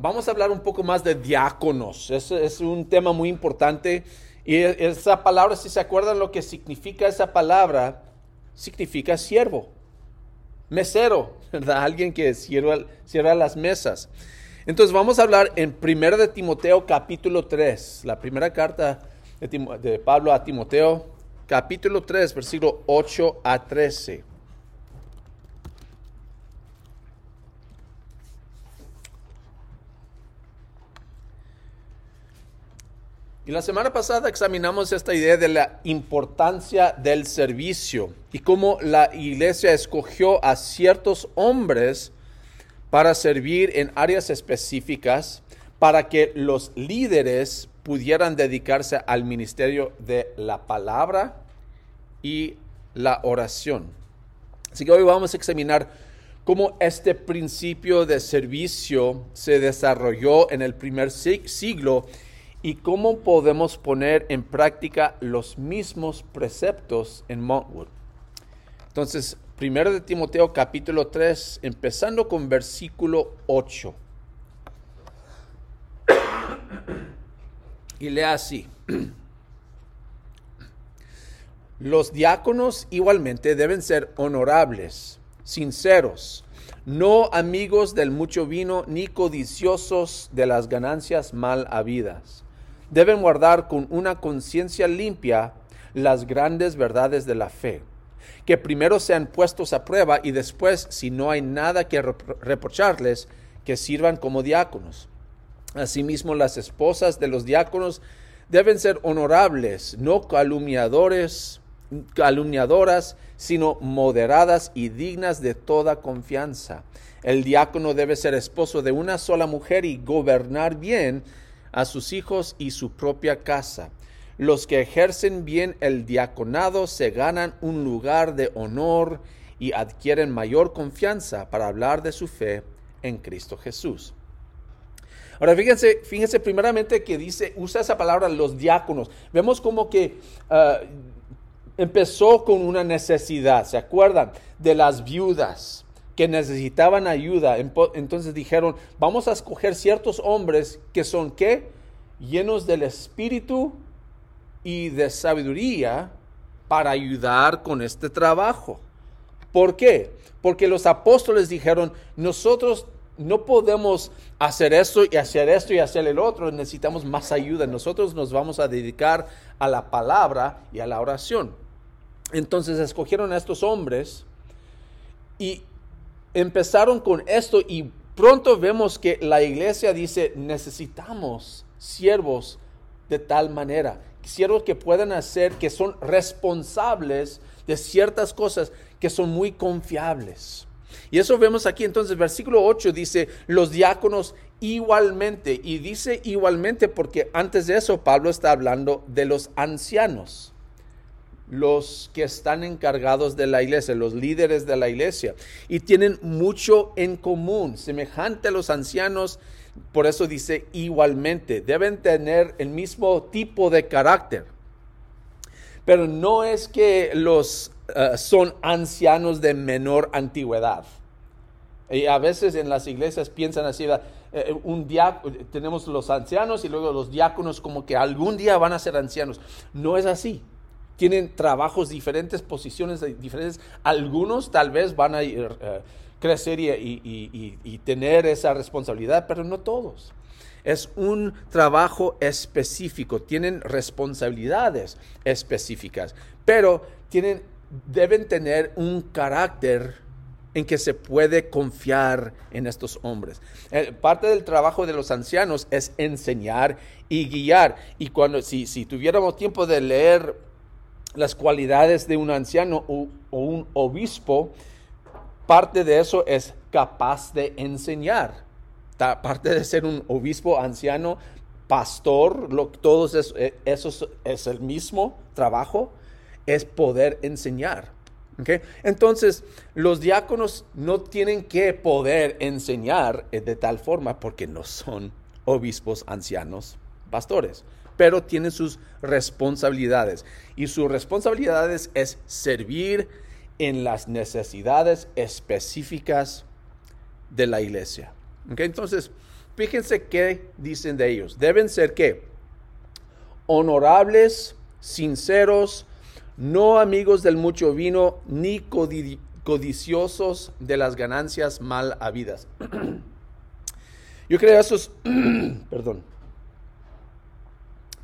vamos a hablar un poco más de diáconos. Es, un tema muy importante. Y esa palabra, si se acuerdan lo que significa esa palabra, significa siervo, mesero, ¿verdad? Alguien que cierra, cierra las mesas. Entonces vamos a hablar en 1 de Timoteo capítulo 3, la primera carta de, de Pablo a Timoteo, capítulo 3, versículo 8 a 13. Y la semana pasada examinamos esta idea de la importancia del servicio y cómo la iglesia escogió a ciertos hombres para servir en áreas específicas para que los líderes pudieran dedicarse al ministerio de la palabra y la oración. Así que hoy vamos a examinar cómo este principio de servicio se desarrolló en el primer siglo y cómo podemos poner en práctica los mismos preceptos en Montwood. Entonces, primero de Timoteo capítulo 3, empezando con versículo 8. Y lea así. Los diáconos igualmente deben ser honorables, sinceros, no amigos del mucho vino, ni codiciosos de las ganancias mal habidas deben guardar con una conciencia limpia las grandes verdades de la fe, que primero sean puestos a prueba y después, si no hay nada que reprocharles, que sirvan como diáconos. Asimismo, las esposas de los diáconos deben ser honorables, no calumniadores, calumniadoras, sino moderadas y dignas de toda confianza. El diácono debe ser esposo de una sola mujer y gobernar bien a sus hijos y su propia casa. Los que ejercen bien el diaconado se ganan un lugar de honor y adquieren mayor confianza para hablar de su fe en Cristo Jesús. Ahora fíjense, fíjense primeramente que dice, usa esa palabra los diáconos. Vemos como que ah, empezó con una necesidad, ¿se acuerdan? De las viudas que necesitaban ayuda. Entonces dijeron, vamos a escoger ciertos hombres que son qué? Llenos del espíritu y de sabiduría para ayudar con este trabajo. ¿Por qué? Porque los apóstoles dijeron, nosotros no podemos hacer esto y hacer esto y hacer el otro, necesitamos más ayuda. Nosotros nos vamos a dedicar a la palabra y a la oración. Entonces escogieron a estos hombres y empezaron con esto y pronto vemos que la iglesia dice, necesitamos siervos de tal manera, siervos que puedan hacer, que son responsables de ciertas cosas que son muy confiables. Y eso vemos aquí entonces, versículo 8 dice, los diáconos igualmente, y dice igualmente porque antes de eso Pablo está hablando de los ancianos los que están encargados de la iglesia, los líderes de la iglesia, y tienen mucho en común, semejante a los ancianos, por eso dice igualmente, deben tener el mismo tipo de carácter. Pero no es que los eh, son ancianos de menor antigüedad. Y a veces en las iglesias piensan así, eh, un tenemos los ancianos y luego los diáconos como que algún día van a ser ancianos. No es así tienen trabajos diferentes, posiciones diferentes. Algunos tal vez van a eh, crecer y, tener esa responsabilidad, pero no todos. Es un trabajo específico, tienen responsabilidades específicas, pero tienen, deben tener un carácter en que se puede confiar en estos hombres. Eh, parte del trabajo de los ancianos es enseñar y guiar. Y cuando, si, si tuviéramos tiempo de leer las cualidades de un anciano o, un obispo, parte de eso es capaz de enseñar. Parte de ser un obispo anciano, pastor, lo, todos eso, eh, es el mismo trabajo, es poder enseñar. Entonces, los diáconos no tienen que poder enseñar eh, de tal forma porque no son obispos ancianos, pastores pero tiene sus responsabilidades. Y sus responsabilidades es servir en las necesidades específicas de la iglesia. Entonces, fíjense qué dicen de ellos. Deben ser qué? Honorables, sinceros, no amigos del mucho vino, ni codiciosos de las ganancias mal habidas. Yo creo eso es, perdón,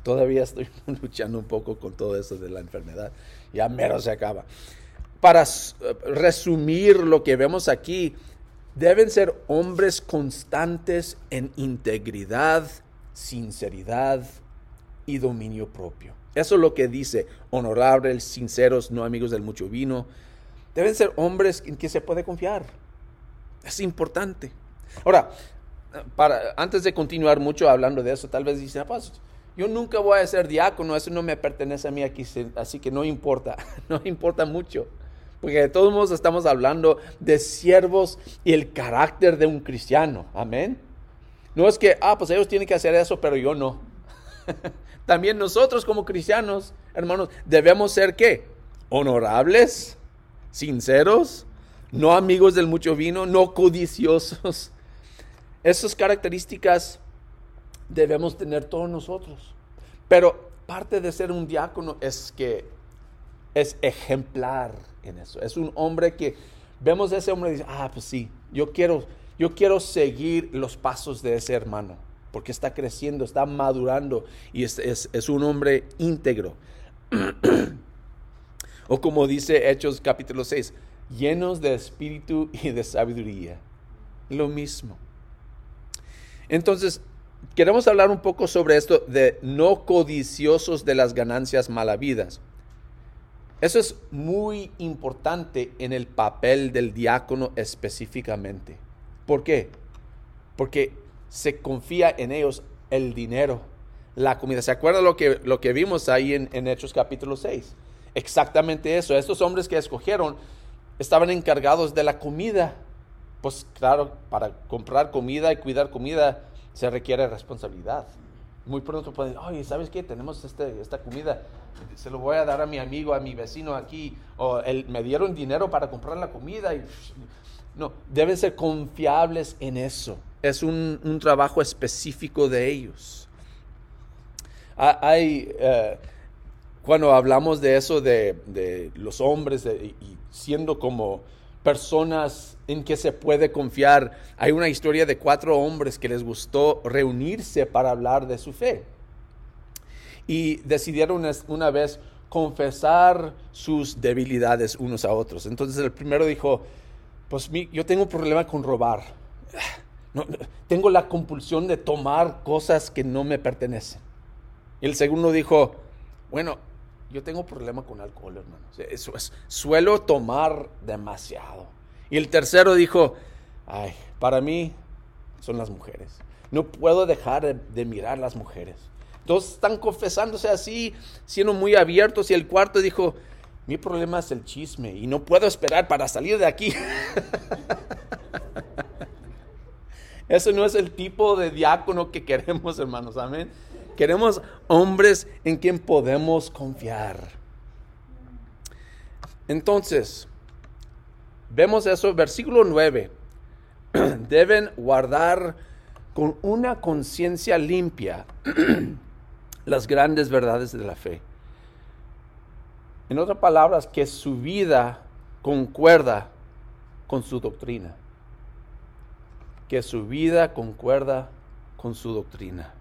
todavía estoy luchando un poco con todo eso de la enfermedad, ya mero se acaba. Para resumir lo que vemos aquí, deben ser hombres constantes en integridad, sinceridad y dominio propio. Eso es lo que dice, honorables, sinceros, no amigos del mucho vino. Deben ser hombres en que se puede confiar. Es importante. Ahora, para, antes de continuar mucho hablando de eso, tal vez dicen, ah, pues, yo nunca voy a ser diácono, eso no me pertenece a mí aquí, así que no importa, no importa mucho. Porque de todos modos estamos hablando de siervos y el carácter de un cristiano. Amén. No es que, ah, pues ellos tienen que hacer eso, pero yo no. También nosotros como cristianos, hermanos, debemos ser qué? Honorables, sinceros, no amigos del mucho vino, no codiciosos. Esas características debemos tener todos nosotros. Pero parte de ser un diácono es que es ejemplar en eso. Es un hombre que vemos a ese hombre y dice, ah, pues sí, yo quiero, yo quiero seguir los pasos de ese hermano, porque está creciendo, está madurando y es, es un hombre íntegro. o como dice Hechos capítulo 6, llenos de espíritu y de sabiduría. Lo mismo. Entonces, queremos hablar un poco sobre esto de no codiciosos de las ganancias malavidas. Eso es muy importante en el papel del diácono específicamente. ¿Por qué? Porque se confía en ellos el dinero, la comida. ¿Se acuerda lo que, lo que vimos ahí en, en Hechos capítulo 6? Exactamente eso. Estos hombres que escogieron estaban encargados de la comida. Pues claro, para comprar comida y cuidar comida se requiere responsabilidad muy pronto pueden, oye, ¿sabes qué? Tenemos este, esta comida, se lo voy a dar a mi amigo, a mi vecino aquí, o él, me dieron dinero para comprar la comida. Y, no, deben ser confiables en eso. Es un, trabajo específico de ellos. Hay, eh, cuando hablamos de eso, de, los hombres y siendo como personas en que se puede confiar. Hay una historia de cuatro hombres que les gustó reunirse para hablar de su fe. Y decidieron una vez confesar sus debilidades unos a otros. Entonces el primero dijo, pues yo tengo un problema con robar. tengo la compulsión de tomar cosas que no me pertenecen. El segundo dijo, bueno, yo tengo problema con alcohol, hermano. Eso es, suelo tomar demasiado. Y el tercero dijo, ay, para mí son las mujeres. No puedo dejar de, mirar las mujeres. Todos están confesándose así, siendo muy abiertos. Y el cuarto dijo, mi problema es el chisme y no puedo esperar para salir de aquí. Eso no es el tipo de diácono que queremos, hermanos. Amén. Queremos hombres en quien podemos confiar. Entonces, vemos eso, versículo 9. Deben guardar con una conciencia limpia las grandes verdades de la fe. En otras palabras, que su vida concuerda con su doctrina. Que su vida concuerda con su doctrina.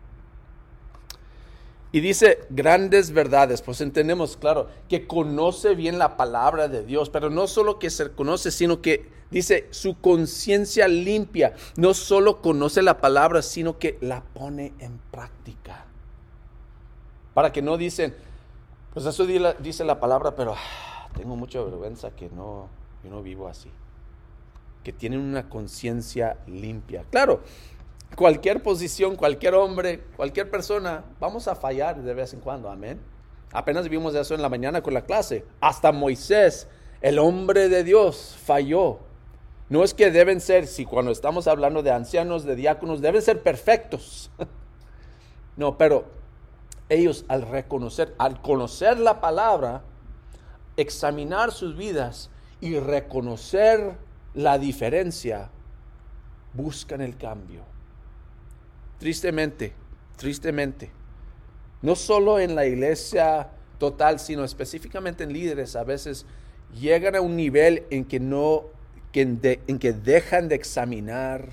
Y dice grandes verdades, pues entendemos, claro, que conoce bien la palabra de Dios, pero no solo que se conoce, sino que dice su conciencia limpia, no solo conoce la palabra, sino que la pone en práctica. Para que no dicen, pues eso dice la palabra, pero ah, tengo mucha vergüenza que no, yo no vivo así. Que tienen una conciencia limpia. Claro, cualquier posición, cualquier hombre, cualquier persona, vamos a fallar de vez en cuando, amén. Apenas vimos eso en la mañana con la clase. Hasta Moisés, el hombre de Dios, falló. No es que deben ser, si cuando estamos hablando de ancianos, de diáconos, deben ser perfectos. No, pero ellos al reconocer, al conocer la palabra, examinar sus vidas y reconocer la diferencia, buscan el cambio tristemente, tristemente, no solo en la iglesia total, sino específicamente en líderes, a veces llegan a un nivel en que no, en que dejan de examinar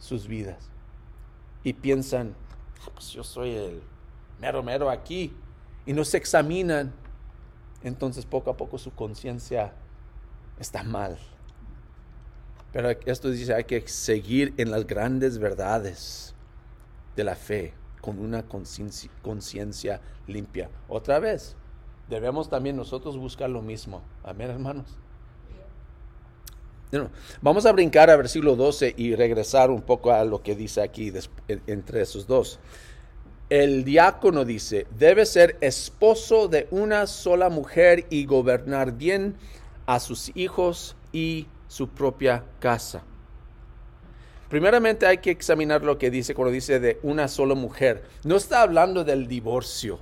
sus vidas y piensan, ah, pues yo soy el mero mero aquí, y no se examinan, entonces poco a poco su conciencia está mal. Pero esto dice, hay que seguir en las grandes verdades de la fe con una conciencia limpia. Otra vez, debemos también nosotros buscar lo mismo. Amén, hermanos. vamos a brincar a versículo 12 y regresar un poco a lo que dice aquí entre esos dos. El diácono dice, debe ser esposo de una sola mujer y gobernar bien a sus hijos y su propia casa. Primeramente hay que examinar lo que dice cuando dice de una sola mujer. No está hablando del divorcio.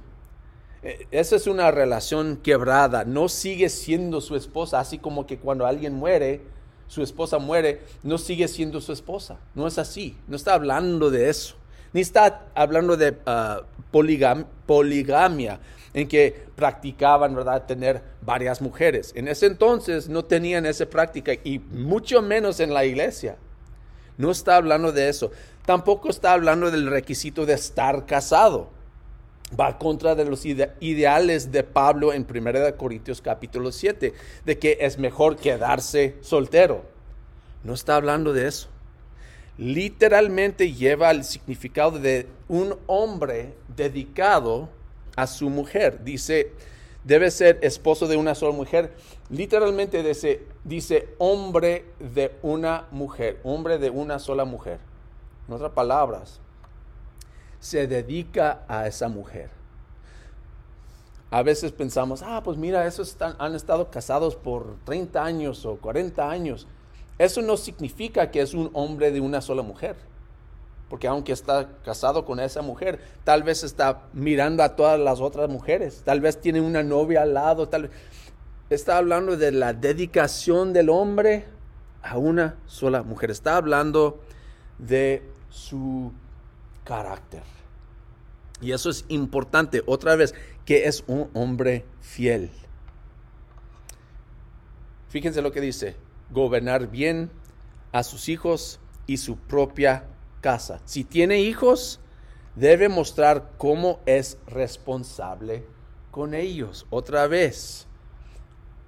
Eh, esa es una relación quebrada. No sigue siendo su esposa, así como que cuando alguien muere, su esposa muere, no sigue siendo su esposa. No es así. No está hablando de eso. Ni está hablando de ah, poligamia, en que practicaban, tener varias mujeres. En ese entonces no tenían esa práctica y mucho menos en la iglesia. No está hablando de eso. Tampoco está hablando del requisito de estar casado. Va contra de los ideales de Pablo en 1 Corintios capítulo 7, de que es mejor quedarse soltero. No está hablando de eso. Literalmente lleva el significado de un hombre dedicado a su mujer. Dice, debe ser esposo de una sola mujer. Literalmente dice, dice hombre de una mujer, hombre de una sola mujer. En otras palabras, se dedica a esa mujer. A veces pensamos, ah, pues mira, esos han estado casados por 30 años o 40 años. Eso no significa que es un hombre de una sola mujer porque aunque está casado con esa mujer, tal vez está mirando a todas las otras mujeres, tal vez tiene una novia al lado, tal vez está hablando de la dedicación del hombre a una sola mujer, está hablando de su carácter. Y eso es importante, otra vez, que es un hombre fiel. Fíjense lo que dice, gobernar bien a sus hijos y su propia casa. Si tiene hijos, debe mostrar cómo es responsable con ellos. Otra vez,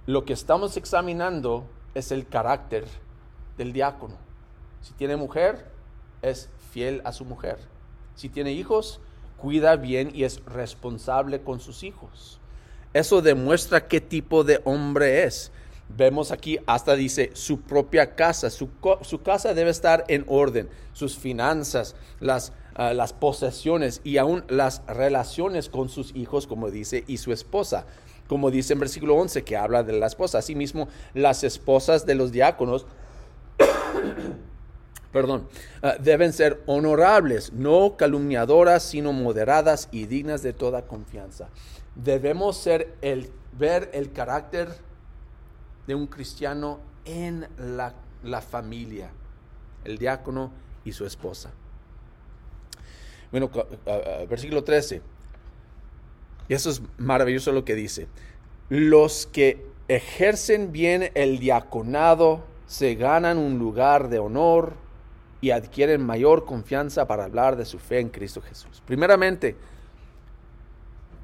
lo que estamos examinando es el carácter del diácono. Si tiene mujer, es fiel a su mujer. Si tiene hijos, cuida bien y es responsable con sus hijos. Eso demuestra qué tipo de hombre es. Vemos aquí hasta dice su propia casa, su, casa debe estar en orden, sus finanzas, las, ah, las posesiones y aún las relaciones con sus hijos, como dice, y su esposa, como dice en versículo 11 que habla de la esposa. Asimismo, las esposas de los diáconos perdón, ah, deben ser honorables, no calumniadoras, sino moderadas y dignas de toda confianza. Debemos ser el, ver el carácter de un cristiano en la, familia, el diácono y su esposa. Bueno, versículo 13. Y eso es maravilloso lo que dice. Los que ejercen bien el diaconado se ganan un lugar de honor y adquieren mayor confianza para hablar de su fe en Cristo Jesús. Primeramente,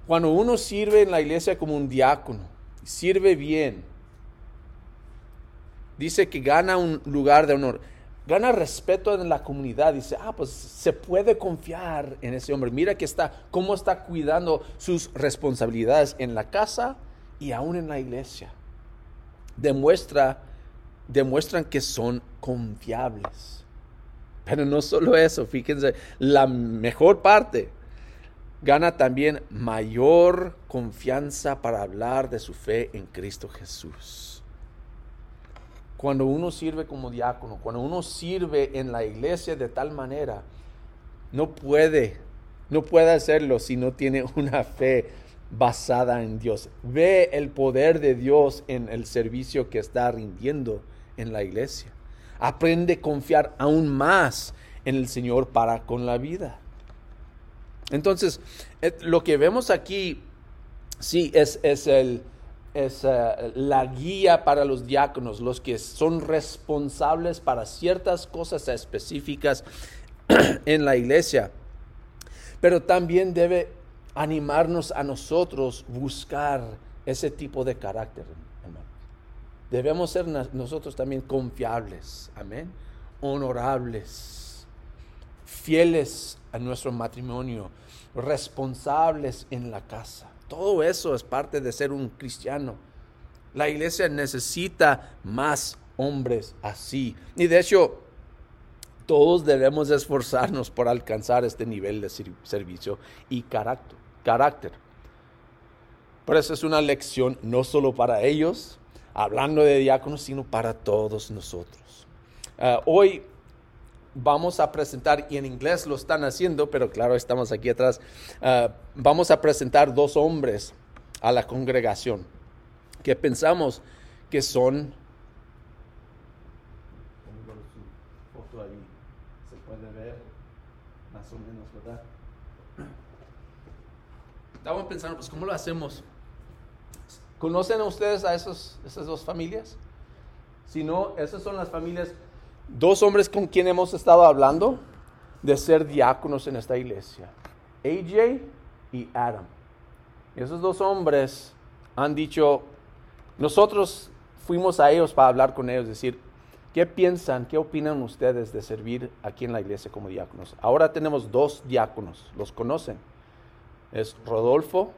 cuando uno sirve en la iglesia como un diácono, sirve bien, dice que gana un lugar de honor, gana respeto en la comunidad. Dice, ah, pues se puede confiar en ese hombre. Mira que está, cómo está cuidando sus responsabilidades en la casa y aún en la iglesia. Demuestra, demuestran que son confiables. Pero no solo eso, fíjense, la mejor parte gana también mayor confianza para hablar de su fe en Cristo Jesús cuando uno sirve como diácono, cuando uno sirve en la iglesia de tal manera, no puede, no puede hacerlo si no tiene una fe basada en Dios. Ve el poder de Dios en el servicio que está rindiendo en la iglesia. Aprende a confiar aún más en el Señor para con la vida. Entonces, eh, lo que vemos aquí, sí, es, es, el, es eh, la guía para los diáconos, los que son responsables para ciertas cosas específicas en la iglesia. Pero también debe animarnos a nosotros buscar ese tipo de carácter, Debemos ser nosotros también confiables, amén, honorables, fieles a nuestro matrimonio, responsables en la casa. Todo eso es parte de ser un cristiano. La iglesia necesita más hombres así. Y de hecho, todos debemos esforzarnos por alcanzar este nivel de servicio y carácter. carácter. Por eso es una lección no solo para ellos, hablando de diáconos, sino para todos nosotros. Ah, hoy vamos a presentar, y en inglés lo están haciendo, pero claro, estamos aquí atrás, ah, vamos a presentar dos hombres a la congregación que pensamos que son... foto ahí, se puede ver más o menos, ¿verdad? Estamos pensando, pues, ¿cómo lo hacemos? ¿Conocen ustedes a esos, esas dos familias? Si no, esas son las familias dos hombres con quien hemos estado hablando de ser diáconos en esta iglesia, AJ y Adam. Esos dos hombres han dicho, nosotros fuimos a ellos para hablar con ellos, decir, ¿qué piensan, qué opinan ustedes de servir aquí en la iglesia como diáconos? Ahora tenemos dos diáconos, los conocen. Es Rodolfo,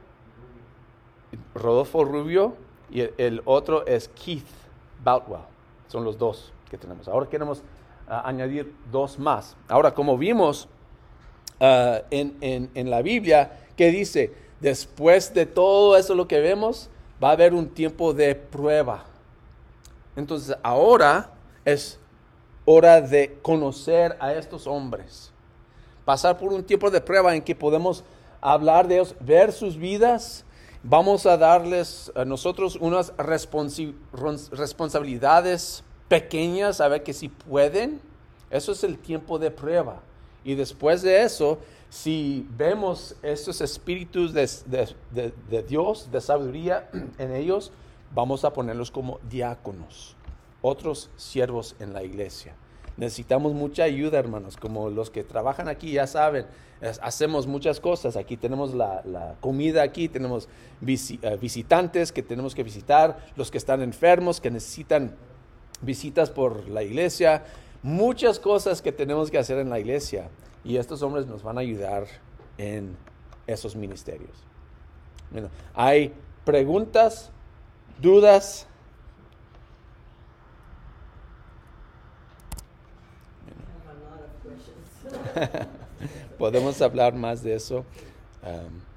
Rodolfo Rubio y el otro es Keith Boutwell. Son los dos que tenemos. Ahora queremos ah, añadir dos más. Ahora, como vimos ah, en, la Biblia, que dice, después de todo eso lo que vemos, va a haber un tiempo de prueba. Entonces, ahora es hora de conocer a estos hombres. Pasar por un tiempo de prueba en que podemos hablar de ellos, ver sus vidas. Vamos a darles a nosotros unas responsabilidades pequeñas, a ver que si pueden. Eso es el tiempo de prueba. Y después de eso, si vemos estos espíritus de, de, Dios, de sabiduría en ellos, vamos a ponerlos como diáconos, otros siervos en la iglesia. Necesitamos mucha ayuda, hermanos, como los que trabajan aquí ya saben, hacemos muchas cosas. Aquí tenemos la, comida, aquí tenemos eh, visitantes que tenemos que visitar, los que están enfermos, que necesitan visitas por la iglesia, muchas cosas que tenemos que hacer en la iglesia. Y estos hombres nos van a ayudar en esos ministerios. hay preguntas, dudas. Podemos hablar más de eso. Um,